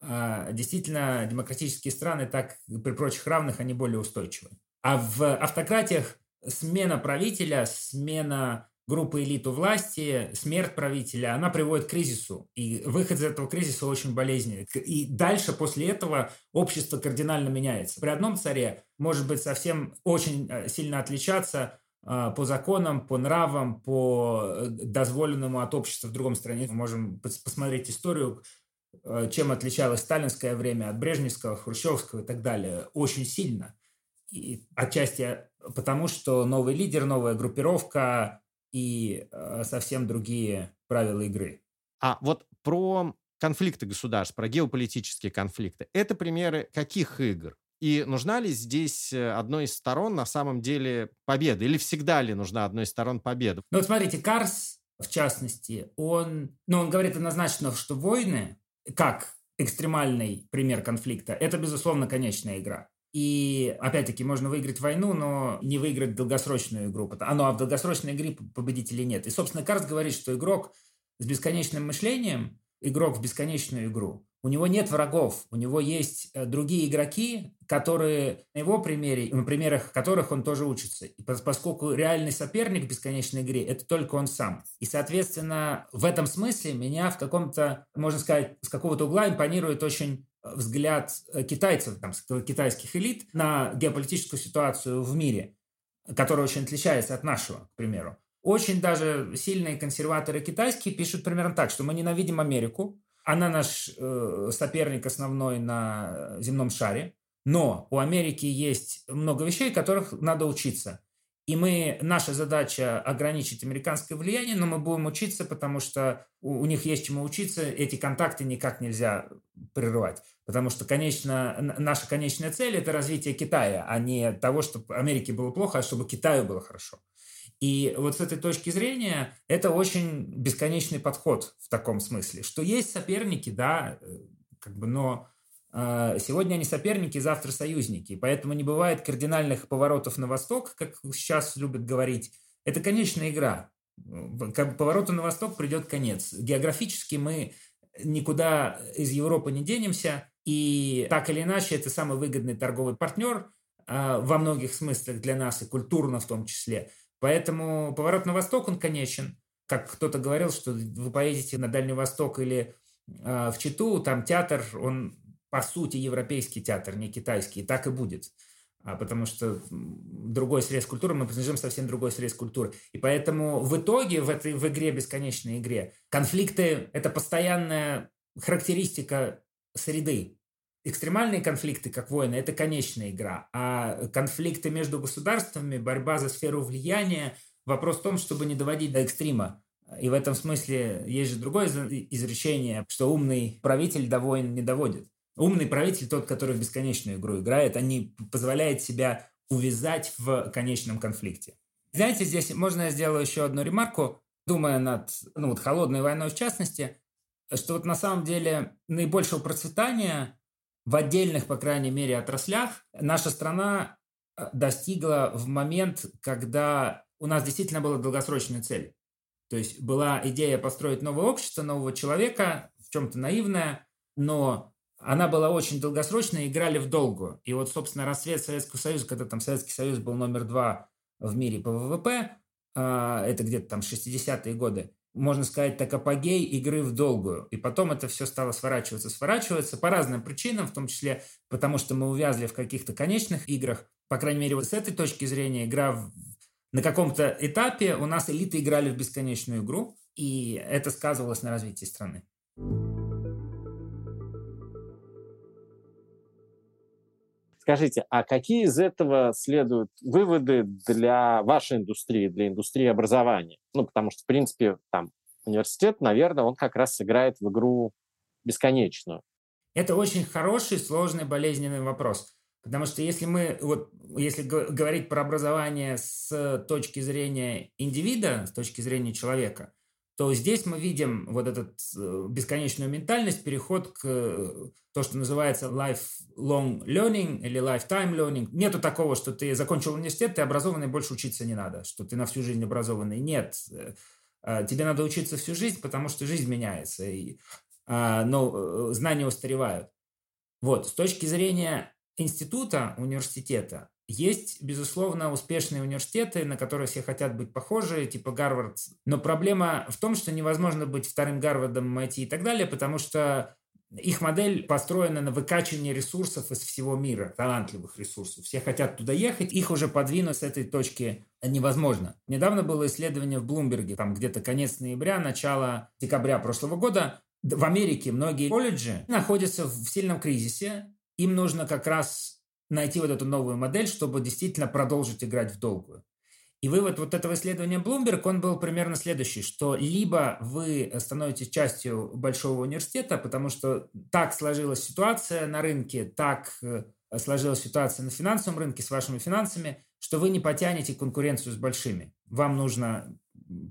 а, действительно, демократические страны, так при прочих равных, они более устойчивы. А в автократиях смена правителя, смена группы элит у власти, смерть правителя, она приводит к кризису. И выход из этого кризиса очень болезненный. И дальше, после этого, общество кардинально меняется. При одном царе может быть совсем очень э, сильно отличаться э, по законам, по нравам, по э, дозволенному от общества в другом стране. Мы можем посмотреть историю, чем отличалось сталинское время от брежневского, хрущевского и так далее. Очень сильно. И отчасти потому, что новый лидер, новая группировка, и э, совсем другие правила игры. А вот про конфликты государств, про геополитические конфликты. Это примеры каких игр? И нужна ли здесь э, одной из сторон на самом деле победа? Или всегда ли нужна одной из сторон победа? Ну, вот смотрите, Карс, в частности, он, ну, он говорит однозначно, что войны, как экстремальный пример конфликта, это, безусловно, конечная игра. И, опять-таки, можно выиграть войну, но не выиграть долгосрочную игру. А, ну, а в долгосрочной игре победителей нет. И, собственно, Карс говорит, что игрок с бесконечным мышлением, игрок в бесконечную игру, у него нет врагов, у него есть э, другие игроки, которые на его примере, на примерах которых он тоже учится. И поскольку реальный соперник в бесконечной игре – это только он сам. И, соответственно, в этом смысле меня в каком-то, можно сказать, с какого-то угла импонирует очень взгляд э, китайцев, там, китайских элит на геополитическую ситуацию в мире, которая очень отличается от нашего, к примеру. Очень даже сильные консерваторы китайские пишут примерно так, что мы ненавидим Америку, она наш э, соперник основной на земном шаре, но у Америки есть много вещей, которых надо учиться. И мы, наша задача ограничить американское влияние, но мы будем учиться, потому что у, у них есть чему учиться, эти контакты никак нельзя прерывать. Потому что конечно, наша конечная цель – это развитие Китая, а не того, чтобы Америке было плохо, а чтобы Китаю было хорошо. И вот с этой точки зрения это очень бесконечный подход в таком смысле, что есть соперники, да, э, как бы, но а, сегодня они соперники, завтра союзники. Поэтому не бывает кардинальных поворотов на восток, как сейчас любят говорить. Это конечная игра. Повороту на восток придет конец. Географически мы никуда из Европы не денемся. И так или иначе, это самый выгодный торговый партнер а, во многих смыслах для нас, и культурно в том числе. Поэтому поворот на восток, он конечен. Как кто-то говорил, что вы поедете на Дальний Восток или а, в Читу, там театр, он по сути, европейский театр, не китайский. И так и будет. А потому что другой срез культуры, мы принадлежим совсем другой срез культуры. И поэтому в итоге в этой в игре, бесконечной игре, конфликты – это постоянная характеристика среды. Экстремальные конфликты, как войны, это конечная игра. А конфликты между государствами, борьба за сферу влияния, вопрос в том, чтобы не доводить до экстрима. И в этом смысле есть же другое изречение, что умный правитель до войн не доводит. Умный правитель тот, который в бесконечную игру играет, а не позволяет себя увязать в конечном конфликте. Знаете, здесь можно я сделаю еще одну ремарку, думая над ну, вот холодной войной в частности, что вот на самом деле наибольшего процветания в отдельных, по крайней мере, отраслях наша страна э, достигла в момент, когда у нас действительно была долгосрочная цель. То есть была идея построить новое общество, нового человека, в чем-то наивная, но она была очень долгосрочная, играли в долгую. И вот, собственно, рассвет Советского Союза, когда там Советский Союз был номер два в мире по ВВП, а, это где-то там 60-е годы, можно сказать, так апогей игры в долгую. И потом это все стало сворачиваться, сворачиваться по разным причинам, в том числе потому, что мы увязли в каких-то конечных играх. По крайней мере, вот с этой точки зрения игра в... на каком-то этапе у нас элиты играли в бесконечную игру, и это сказывалось на развитии страны. Скажите, а какие из этого следуют выводы для вашей индустрии, для индустрии образования? Ну, потому что, в принципе, там университет, наверное, он как раз сыграет в игру бесконечную. Это очень хороший, сложный, болезненный вопрос. Потому что если мы, вот, если говорить про образование с точки зрения индивида, с точки зрения человека, то здесь мы видим вот эту э, бесконечную ментальность, переход к э, то, что называется lifelong learning или lifetime learning. Нету такого, что ты закончил университет, ты образованный, больше учиться не надо, что ты на всю жизнь образованный. Нет, э, тебе надо учиться всю жизнь, потому что жизнь меняется, и, а, но знания устаревают. Вот, с точки зрения института, университета, есть, безусловно, успешные университеты, на которые все хотят быть похожи, типа Гарвард. Но проблема в том, что невозможно быть вторым Гарвардом, MIT и так далее, потому что их модель построена на выкачивании ресурсов из всего мира, талантливых ресурсов. Все хотят туда ехать, их уже подвинуть с этой точки невозможно. Недавно было исследование в Блумберге, там где-то конец ноября, начало декабря прошлого года. В Америке многие колледжи находятся в сильном кризисе. Им нужно как раз найти вот эту новую модель, чтобы действительно продолжить играть в долгую. И вывод вот этого исследования Bloomberg, он был примерно следующий, что либо вы становитесь частью большого университета, потому что так сложилась ситуация на рынке, так э, сложилась ситуация на финансовом рынке с вашими финансами, что вы не потянете конкуренцию с большими. Вам нужно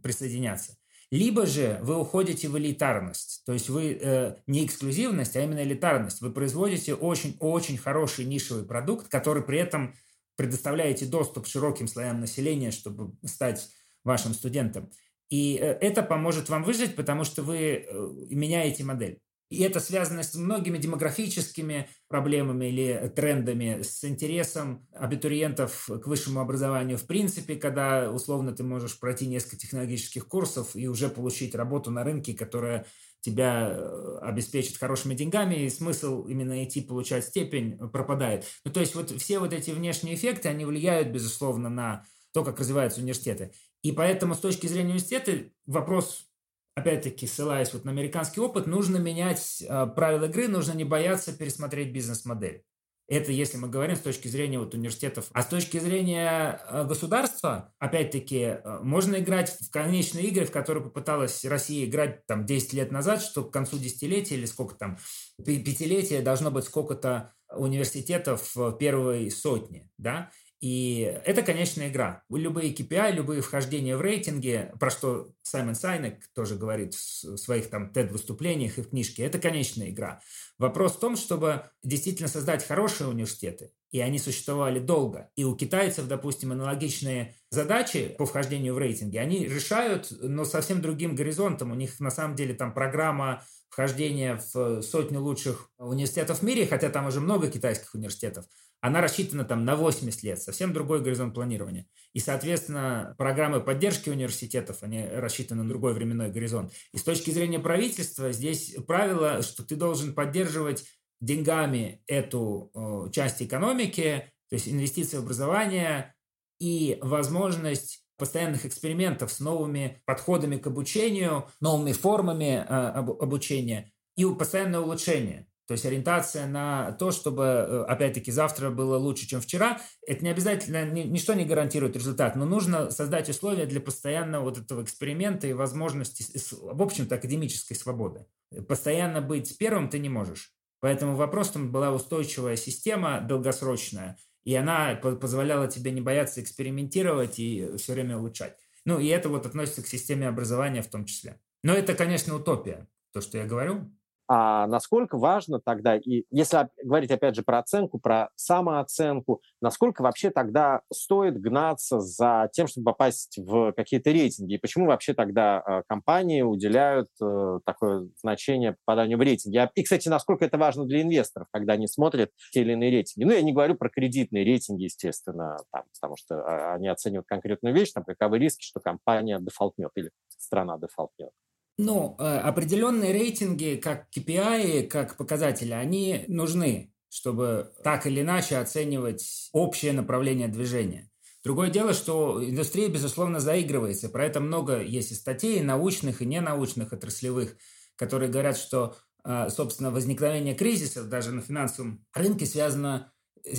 присоединяться. Либо же вы уходите в элитарность, то есть вы э, не эксклюзивность, а именно элитарность. Вы производите очень-очень хороший нишевый продукт, который при этом предоставляете доступ широким слоям населения, чтобы стать вашим студентом. И э, это поможет вам выжить, потому что вы э, меняете модель. И это связано с многими демографическими проблемами или трендами, с интересом абитуриентов к высшему образованию. В принципе, когда условно ты можешь пройти несколько технологических курсов и уже получить работу на рынке, которая тебя э, обеспечит хорошими деньгами, и смысл именно идти получать степень пропадает. Ну, то есть вот все вот эти внешние эффекты, они влияют, безусловно, на то, как развиваются университеты. И поэтому с точки зрения университета вопрос опять-таки, ссылаясь вот на американский опыт, нужно менять э, правила игры, нужно не бояться пересмотреть бизнес-модель. Это если мы говорим с точки зрения вот университетов. А с точки зрения э, государства, опять-таки, э, можно играть в конечные игры, в которые попыталась Россия играть там 10 лет назад, что к концу десятилетия или сколько там, пятилетия должно быть сколько-то университетов в первой сотне, да, и это конечная игра. Любые KPI, любые вхождения в рейтинге, про что Саймон Сайнек тоже говорит в своих там TED-выступлениях и в книжке, это конечная игра. Вопрос в том, чтобы действительно создать хорошие университеты, и они существовали долго. И у китайцев, допустим, аналогичные задачи по вхождению в рейтинги, они решают, но совсем другим горизонтом. У них на самом деле там программа вхождения в сотню лучших университетов в мире, хотя там уже много китайских университетов, она рассчитана там на 80 лет, совсем другой горизонт планирования. И, соответственно, программы поддержки университетов, они рассчитаны на другой временной горизонт. И с точки зрения правительства здесь правило, что ты должен поддерживать деньгами эту э, часть экономики, то есть инвестиции в образование и возможность постоянных экспериментов с новыми подходами к обучению, новыми формами э, обучения и постоянное улучшение. То есть ориентация на то, чтобы, э, опять-таки, завтра было лучше, чем вчера, это не обязательно, ничто не гарантирует результат, но нужно создать условия для постоянного вот этого эксперимента и возможности, в общем-то, академической свободы. Постоянно быть первым ты не можешь. Поэтому вопрос там была устойчивая система долгосрочная, и она позволяла тебе не бояться экспериментировать и все время улучшать. Ну, и это вот относится к системе образования в том числе. Но это, конечно, утопия, то, что я говорю. А насколько важно тогда, и если говорить опять же про оценку, про самооценку, насколько вообще тогда стоит гнаться за тем, чтобы попасть в какие-то рейтинги? И почему вообще тогда э, компании уделяют э, такое значение попаданию в рейтинги? И, кстати, насколько это важно для инвесторов, когда они смотрят те или иные рейтинги? Ну, я не говорю про кредитные рейтинги, естественно, там, потому что а, они оценивают конкретную вещь, там, каковы риски, что компания дефолтнет или страна дефолтнет. Ну, э, определенные рейтинги, как KPI, как показатели, они нужны, чтобы так или иначе оценивать общее направление движения. Другое дело, что индустрия, безусловно, заигрывается. Про это много есть и статей, научных, и ненаучных, отраслевых, которые говорят, что, э, собственно, возникновение кризисов даже на финансовом рынке связано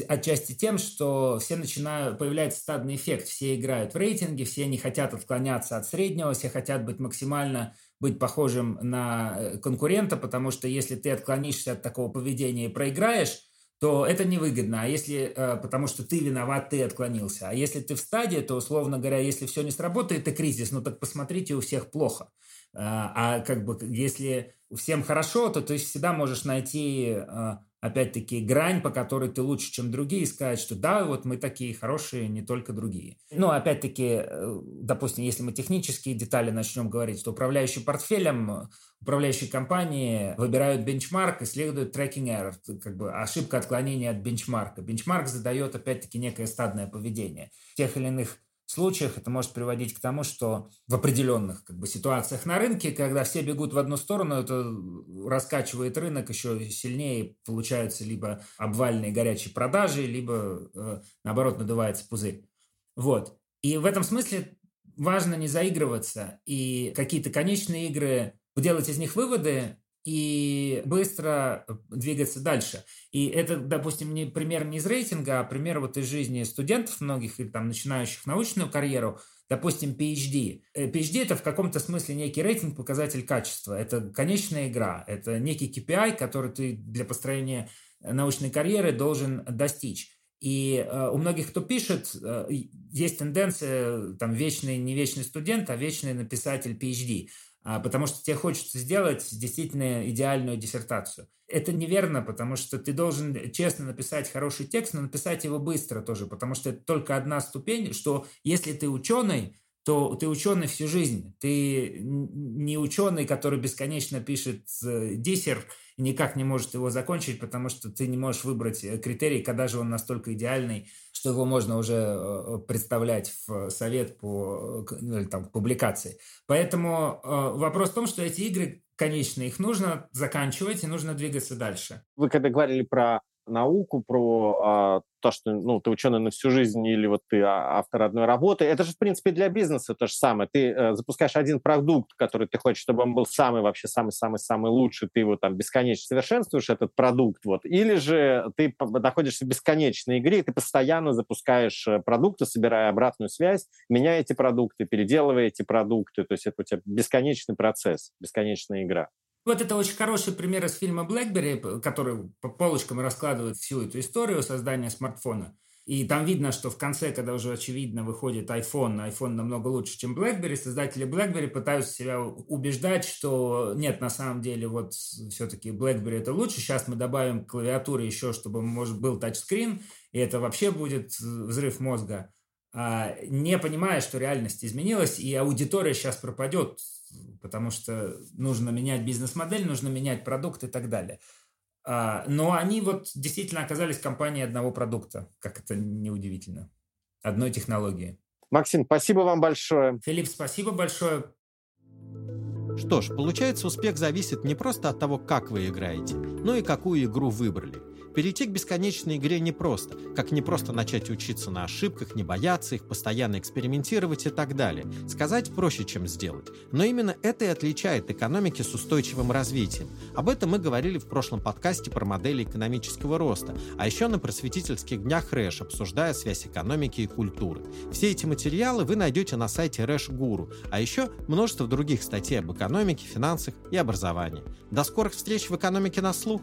отчасти тем, что все начинают, появляется стадный эффект. Все играют в рейтинге, все не хотят отклоняться от среднего, все хотят быть максимально быть похожим на э, конкурента, потому что если ты отклонишься от такого поведения и проиграешь, то это невыгодно. А если, э, потому что ты виноват, ты отклонился. А если ты в стадии, то, условно говоря, если все не сработает, это кризис. Ну так посмотрите, у всех плохо. А, а как бы если всем хорошо, то ты всегда можешь найти э, опять-таки, грань, по которой ты лучше, чем другие, и сказать, что да, вот мы такие хорошие, не только другие. Ну, опять-таки, э, допустим, если мы технические детали начнем говорить, то управляющий портфелем, управляющие компании выбирают бенчмарк и следуют tracking error, как бы ошибка отклонения от бенчмарка. Бенчмарк задает, опять-таки, некое стадное поведение. В тех или иных случаях это может приводить к тому, что в определенных как бы, ситуациях на рынке, когда все бегут в одну сторону, это раскачивает рынок еще сильнее, получаются либо обвальные горячие продажи, либо, э, наоборот, надувается пузырь. Вот. И в этом смысле важно не заигрываться и какие-то конечные игры, делать из них выводы, и быстро э, двигаться дальше. И это, допустим, не пример не из рейтинга, а пример вот из жизни студентов многих, или там начинающих научную карьеру, допустим, PhD. Э, PhD – это в каком-то смысле некий рейтинг, показатель качества. Это конечная игра, это некий KPI, который ты для построения научной карьеры должен достичь. И э, у многих, кто пишет, э, есть тенденция, там, вечный, не вечный студент, а вечный написатель PhD. А, потому что тебе хочется сделать действительно идеальную диссертацию. Это неверно, потому что ты должен честно написать хороший текст, но написать его быстро тоже, потому что это только одна ступень, что если ты ученый, то ты ученый всю жизнь. Ты не ученый, который бесконечно пишет э, диссер и никак не может его закончить, потому что ты не можешь выбрать э, критерий, когда же он настолько идеальный, что его можно уже э, представлять в совет по ну, там, публикации. Поэтому э, вопрос в том, что эти игры конечные, их нужно заканчивать и нужно двигаться дальше. Вы когда говорили про науку, про а, то, что ну, ты ученый на всю жизнь или вот ты а, автор одной работы. Это же, в принципе, для бизнеса то же самое. Ты э, запускаешь один продукт, который ты хочешь, чтобы он был самый вообще самый-самый-самый лучший, ты его там бесконечно совершенствуешь, этот продукт. Вот. Или же ты находишься в бесконечной игре, ты постоянно запускаешь э, продукты, собирая обратную связь, меняя эти продукты, переделывая эти продукты. То есть это у тебя бесконечный процесс, бесконечная игра. Вот это очень хороший пример из фильма «Блэкбери», который по полочкам раскладывает всю эту историю создания смартфона. И там видно, что в конце, когда уже очевидно выходит iPhone, iPhone намного лучше, чем BlackBerry, создатели BlackBerry пытаются себя убеждать, что нет, на самом деле, вот все-таки BlackBerry это лучше. Сейчас мы добавим к клавиатуре еще, чтобы, может, был тачскрин, и это вообще будет взрыв мозга. А, не понимая, что реальность изменилась, и аудитория сейчас пропадет потому что нужно менять бизнес-модель, нужно менять продукт и так далее. А, но они вот действительно оказались компанией одного продукта, как это неудивительно, одной технологии. Максим, спасибо вам большое. Филипп, спасибо большое. Что ж, получается, успех зависит не просто от того, как вы играете, но и какую игру выбрали. Перейти к бесконечной игре непросто, как не просто начать учиться на ошибках, не бояться их, постоянно экспериментировать и так далее. Сказать проще, чем сделать. Но именно это и отличает экономики с устойчивым развитием. Об этом мы говорили в прошлом подкасте про модели экономического роста, а еще на просветительских днях Рэш, обсуждая связь экономики и культуры. Все эти материалы вы найдете на сайте Рэш Гуру, а еще множество других статей об экономике, финансах и образовании. До скорых встреч в экономике на слух!